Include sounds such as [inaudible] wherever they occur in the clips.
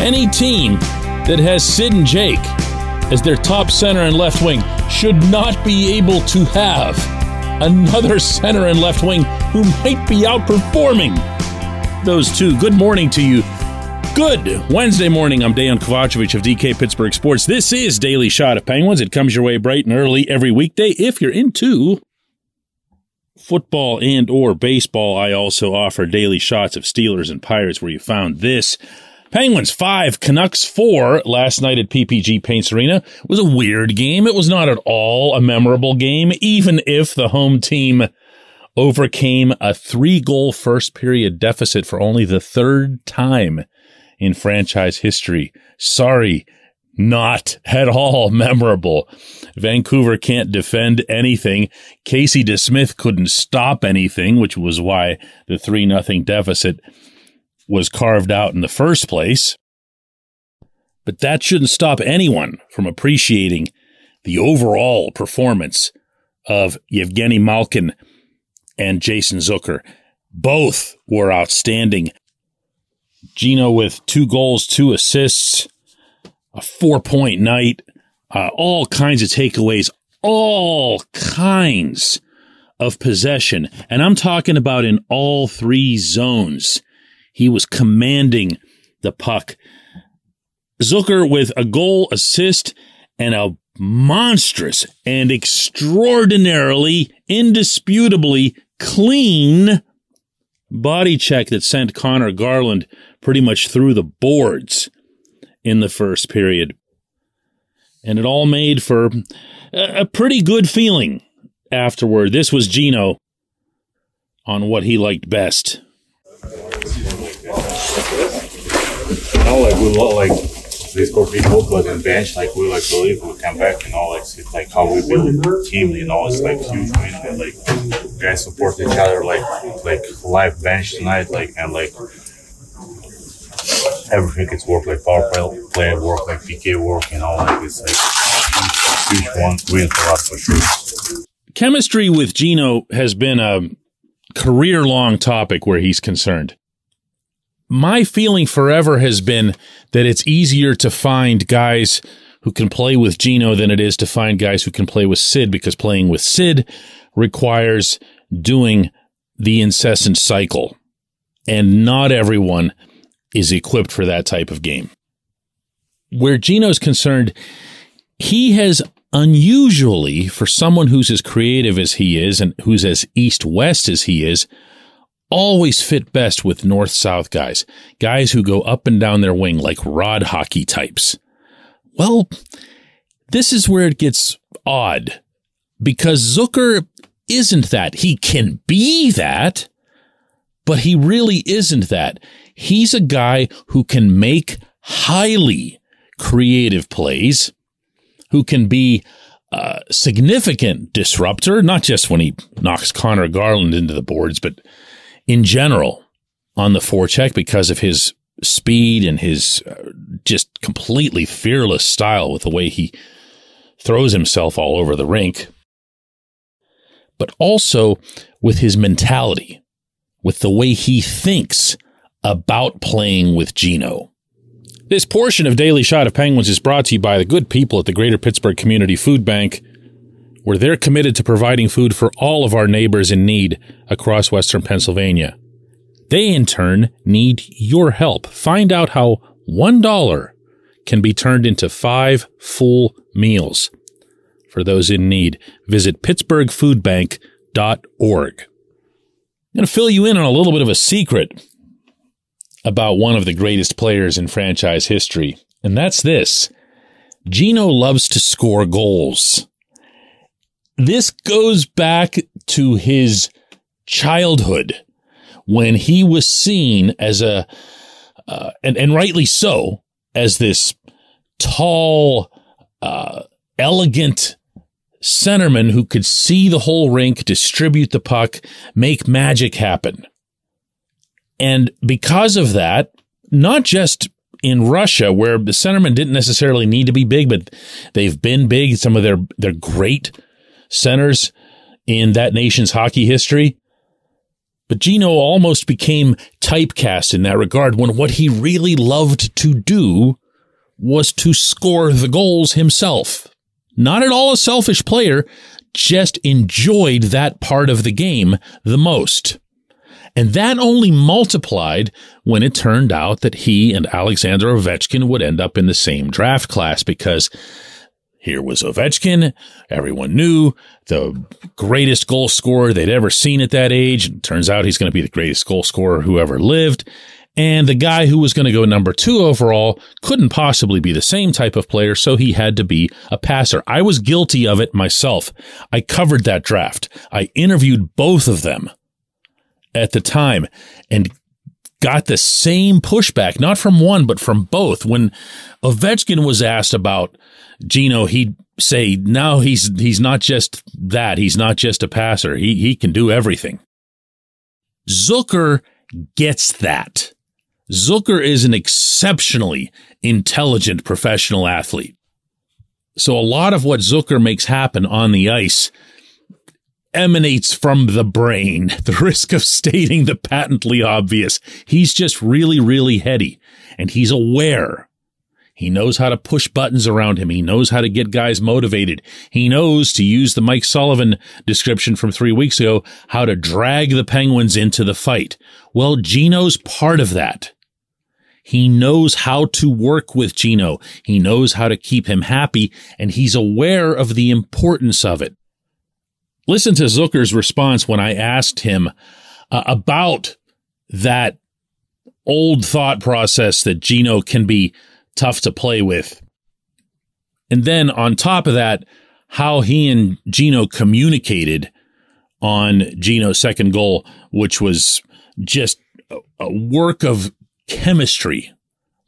Any team that has Sid and Jake as their top center and left wing should not be able to have another [laughs] center and left wing who might be outperforming those two. Good morning to you. Good Wednesday morning. I'm Dan Kovacevic of DK Pittsburgh Sports. This is Daily Shot of Penguins. It comes your way bright and early every weekday. If you're into football and or baseball, I also offer daily shots of Steelers and Pirates where you found this. Penguins five, Canucks four last night at PPG Paints Arena. Was a weird game. It was not at all a memorable game, even if the home team overcame a three goal first period deficit for only the third time in franchise history. Sorry, not at all memorable. Vancouver can't defend anything. Casey DeSmith couldn't stop anything, which was why the 3 nothing deficit was carved out in the first place. But that shouldn't stop anyone from appreciating the overall performance of Evgeni Malkin and Jason Zucker. Both were outstanding. Gino with two goals, two assists, a four point night, uh, all kinds of takeaways, all kinds of possession. And I'm talking about in all three zones. He was commanding the puck. Zucker with a goal assist and a monstrous and extraordinarily, indisputably clean body check that sent Conor Garland pretty much through the boards in the first period. And it all made for a pretty good feeling afterward. This was Gino on what he liked best. know, like we look like score three goals, but in bench, like we like believe we come back, you know, like it's like how we build a team, you know, it's like huge win and like guys support each other, like like live bench tonight, like and like everything gets work like power play, work, like PK work, you know, like it's like huge one win for for sure. Chemistry with Gino has been a career long topic where he's concerned my feeling forever has been that it's easier to find guys who can play with Gino than it is to find guys who can play with Sid because playing with Sid requires doing the incessant cycle. And not everyone is equipped for that type of game. Where Gino's concerned, he has unusually, for someone who's as creative as he is and who's as east west as he is, always fit best with north south guys, guys who go up and down their wing like rod hockey types. Well, this is where it gets odd because Zucker isn't that. He can be that, but he really isn't that. He's a guy who can make highly creative plays, who can be a significant disruptor, not just when he knocks Conor Garland into the boards, but in general on the forecheck because of his speed and his uh, just completely fearless style with the way he throws himself all over the rink, but also with his mentality, with the way he thinks about playing with Gino. This portion of Daily Shot of Penguins is brought to you by the good people at the Greater Pittsburgh Community Food Bank where they're committed to providing food for all of our neighbors in need across Western Pennsylvania. They, in turn, need your help. Find out how $1 can be turned into five full meals. For those in need, visit pittsburghfoodbank.org. I'm going to fill you in on a little bit of a secret about one of the greatest players in franchise history, and that's this. Gino loves to score goals. this goes back to his childhood when he was seen as a, uh, and, and rightly so, as this tall, uh, elegant centerman who could see the whole rink, distribute the puck, make magic happen. And because of that, not just in Russia, where the centermen didn't necessarily need to be big, but they've been big. Some of their, their great centers in that nation's hockey history. But Gino almost became typecast in that regard when what he really loved to do was to score the goals himself. Not at all a selfish player, just enjoyed that part of the game the most. And that only multiplied when it turned out that he and Alexander Ovechkin would end up in the same draft class because here was Ovechkin. Everyone knew the greatest goal scorer they'd ever seen at that age. Turns out he's going to be the greatest goal scorer who ever lived. And the guy who was going to go number two overall couldn't possibly be the same type of player, so he had to be a passer. I was guilty of it myself. I covered that draft. I interviewed both of them at the time and got the same pushback, not from one, but from both. When Ovechkin was asked about Gino, he'd say, now he's, he's not just that. He's not just a passer. He, he can do everything. Zucker gets that. Zucker is an exceptionally intelligent professional athlete. So a lot of what Zucker makes happen on the ice emanates from the brain. [laughs] The risk of stating the patently obvious. He's just really, really heady and he's aware. He knows how to push buttons around him. He knows how to get guys motivated. He knows, to use the Mike Sullivan description from three weeks ago, how to drag the Penguins into the fight. Well, Gino's part of that. He knows how to work with Gino. He knows how to keep him happy and he's aware of the importance of it. Listen to Zucker's response when I asked him uh, about that old thought process that Gino can be tough to play with. And then on top of that, how he and Gino communicated on Gino's second goal, which was just a work of chemistry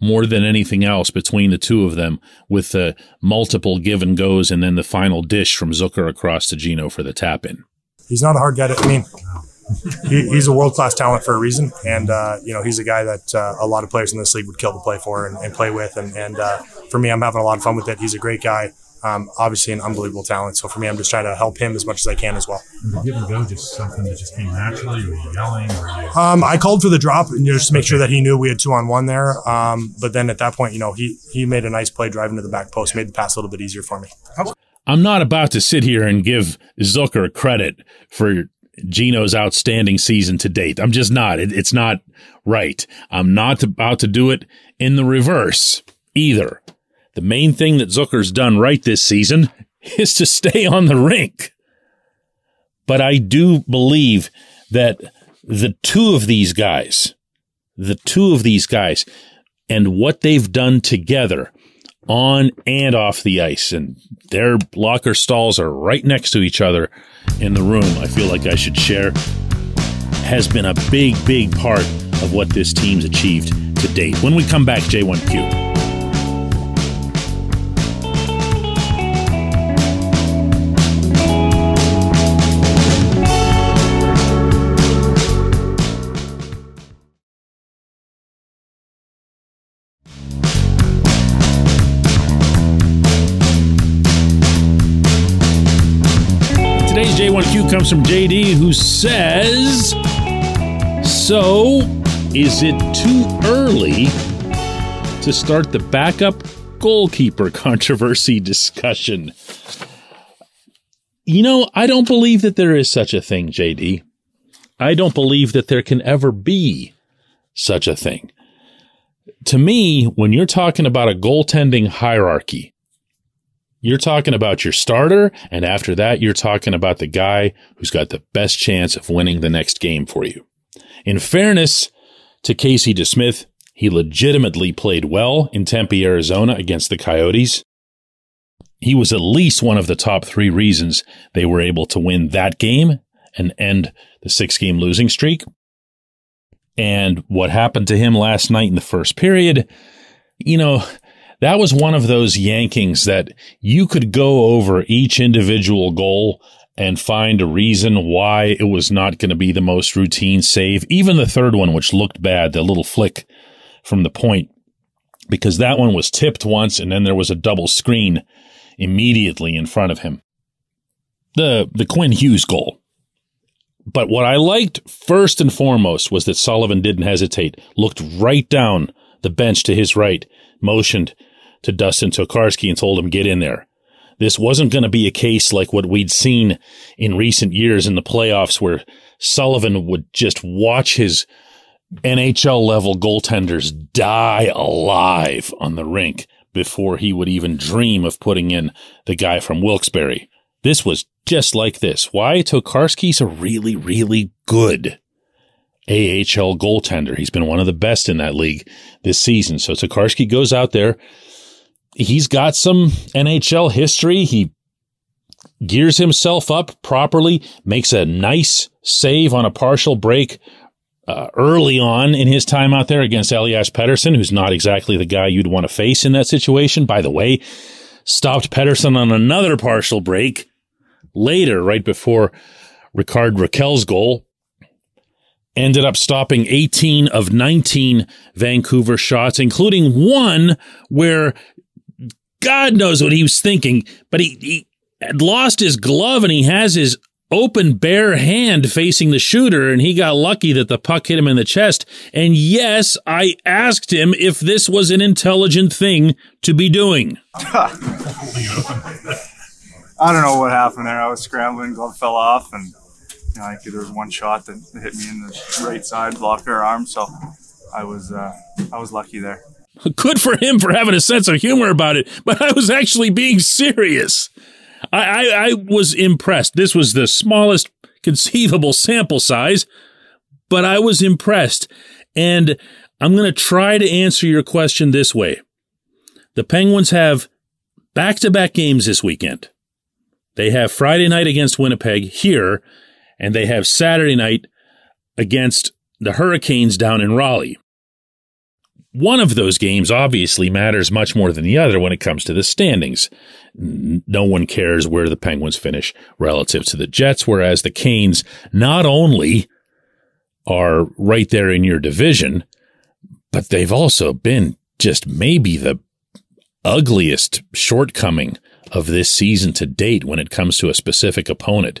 more than anything else between the two of them with the multiple give and goes and then the final dish from Zucker across to Gino for the tap in. He's not a hard guy to, I mean, he, he's a world class talent for a reason. And, uh, you know, he's a guy that uh, a lot of players in this league would kill to play for and, and play with. And, and uh, for me, I'm having a lot of fun with it. He's a great guy um, obviously an unbelievable talent. So for me, I'm just trying to help him as much as I can as well. the give and go just something that just came naturally? Were you yelling? Were you... Um, I called for the drop and just to make sure that he knew we had two on one there. Um, but then at that point, you know, he he made a nice play driving to the back post, made the pass a little bit easier for me. I'm not about to sit here and give Zucker credit for Gino's outstanding season to date. I'm just not. It, it's not right. I'm not about to do it in the reverse either. The main thing that Zucker's done right this season [laughs] is to stay on the rink. But I do believe that the two of these guys, the two of these guys, and what they've done together on and off the ice, and their locker stalls are right next to each other in the room, I feel like I should share, has been a big, big part of what this team's achieved to date. When we come back, J1Q. Comes from JD, who says, So, is it too early to start the backup goalkeeper [laughs] controversy discussion? You know, I don't believe that there is such a thing, JD. I don't believe that there can ever be such a thing. To me, when you're talking about a goaltending hierarchy, you're talking about your starter, and after that, you're talking about the guy who's got the best chance of winning the next game for you. In fairness to Casey DeSmith, he legitimately played well in Tempe, Arizona against the Coyotes. he was at least one of the top three reasons they were able to win that game and end the six game losing streak. And what happened to him last night in the first period, you know, that was one of those yankings that you could go over each individual goal and find a reason why it was not going to be the most routine save. Even the third one, which looked bad, the little flick from the point, because that one was tipped once and then there was a double screen immediately in front of him. The, the Quinn Hughes goal. But what I liked first and foremost was that Sullivan didn't hesitate, looked right down the bench to his right, motioned to Dustin Tokarski and told him, get in there. This wasn't going to be a case like what we'd seen in recent years in the playoffs where Sullivan would just watch his NHL level goaltenders die alive on the rink before he would even dream of putting in the guy from Wilkes-Barre. This was just like this. Why? Tokarski's a really, really good AHL goaltender. He's been one of the best in that league this season. So Tokarski goes out there. He's got some NHL history. He gears himself up properly, makes a nice save on a partial break uh, early on in his time out there against Elias Pettersson, who's not exactly the guy you'd want to face in that situation. By the way, stopped Pettersson on another partial break later, right before Rickard Rakell's goal. Ended up stopping 18 of 19 Vancouver shots, including one where God knows what he was thinking, but he, he had lost his glove and he has his open bare hand facing the shooter and he got lucky that the puck hit him in the chest. And yes, I asked him if this was an intelligent thing to be doing. [laughs] I don't know what happened there. I was scrambling, glove fell off, and you know, I think there was one shot that hit me in the right side, blocked our arm. So I was uh, I was lucky there. Good for him for having a sense of humor about it, but I was actually being serious. I, I, I was impressed. This was the smallest conceivable sample size, but I was impressed. And I'm going to try to answer your question this way. The Penguins have back to back games this weekend. They have Friday night against Winnipeg here, and they have Saturday night against the Hurricanes down in Raleigh one of those games obviously matters much more than the other when it comes to the standings. No one cares where the Penguins finish relative to the Jets, whereas the Canes not only are right there in your division, but they've also been just maybe the ugliest shortcoming of this season to date when it comes to a specific opponent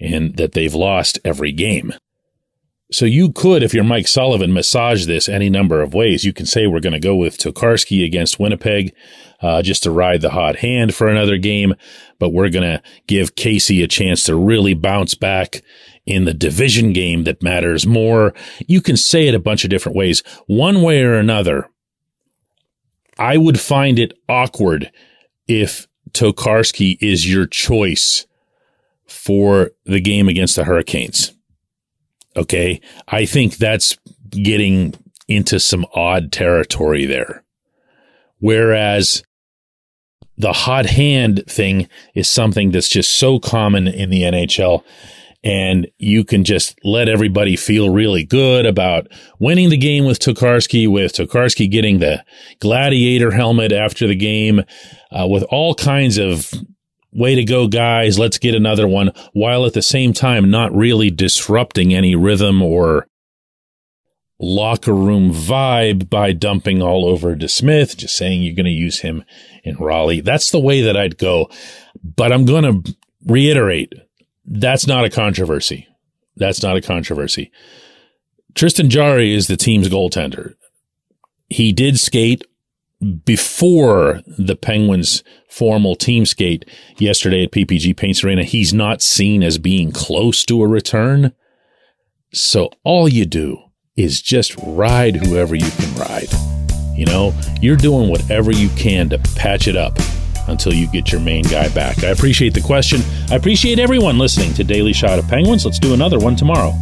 and that they've lost every game. So you could, if you're Mike Sullivan, massage this any number of ways. You can say we're going to go with Tokarski against Winnipeg, uh, just to ride the hot hand for another game, but we're going to give Casey a chance to really bounce back in the division game that matters more. You can say it a bunch of different ways. One way or another, I would find it awkward if Tokarski is your choice for the game against the Hurricanes. Okay. I think that's getting into some odd territory there. Whereas the hot hand thing is something that's just so common in the NHL. And you can just let everybody feel really good about winning the game with Tokarski, with Tokarski getting the gladiator helmet after the game, uh, with all kinds of way to go, guys. Let's get another one while at the same time not really disrupting any rhythm or locker room vibe by dumping all over DeSmith, just saying you're going to use him in Raleigh. That's the way that I'd go. But I'm going to reiterate that's not a controversy. That's not a controversy. Tristan Jarry is the team's goaltender. He did skate before the Penguins formal team skate yesterday at PPG Paints Arena. He's not seen as being close to a return. So all you do is just ride whoever you can ride. You know, you're doing whatever you can to patch it up until you get your main guy back. I appreciate the question. I appreciate everyone listening to Daily Shot of Penguins. Let's do another one tomorrow.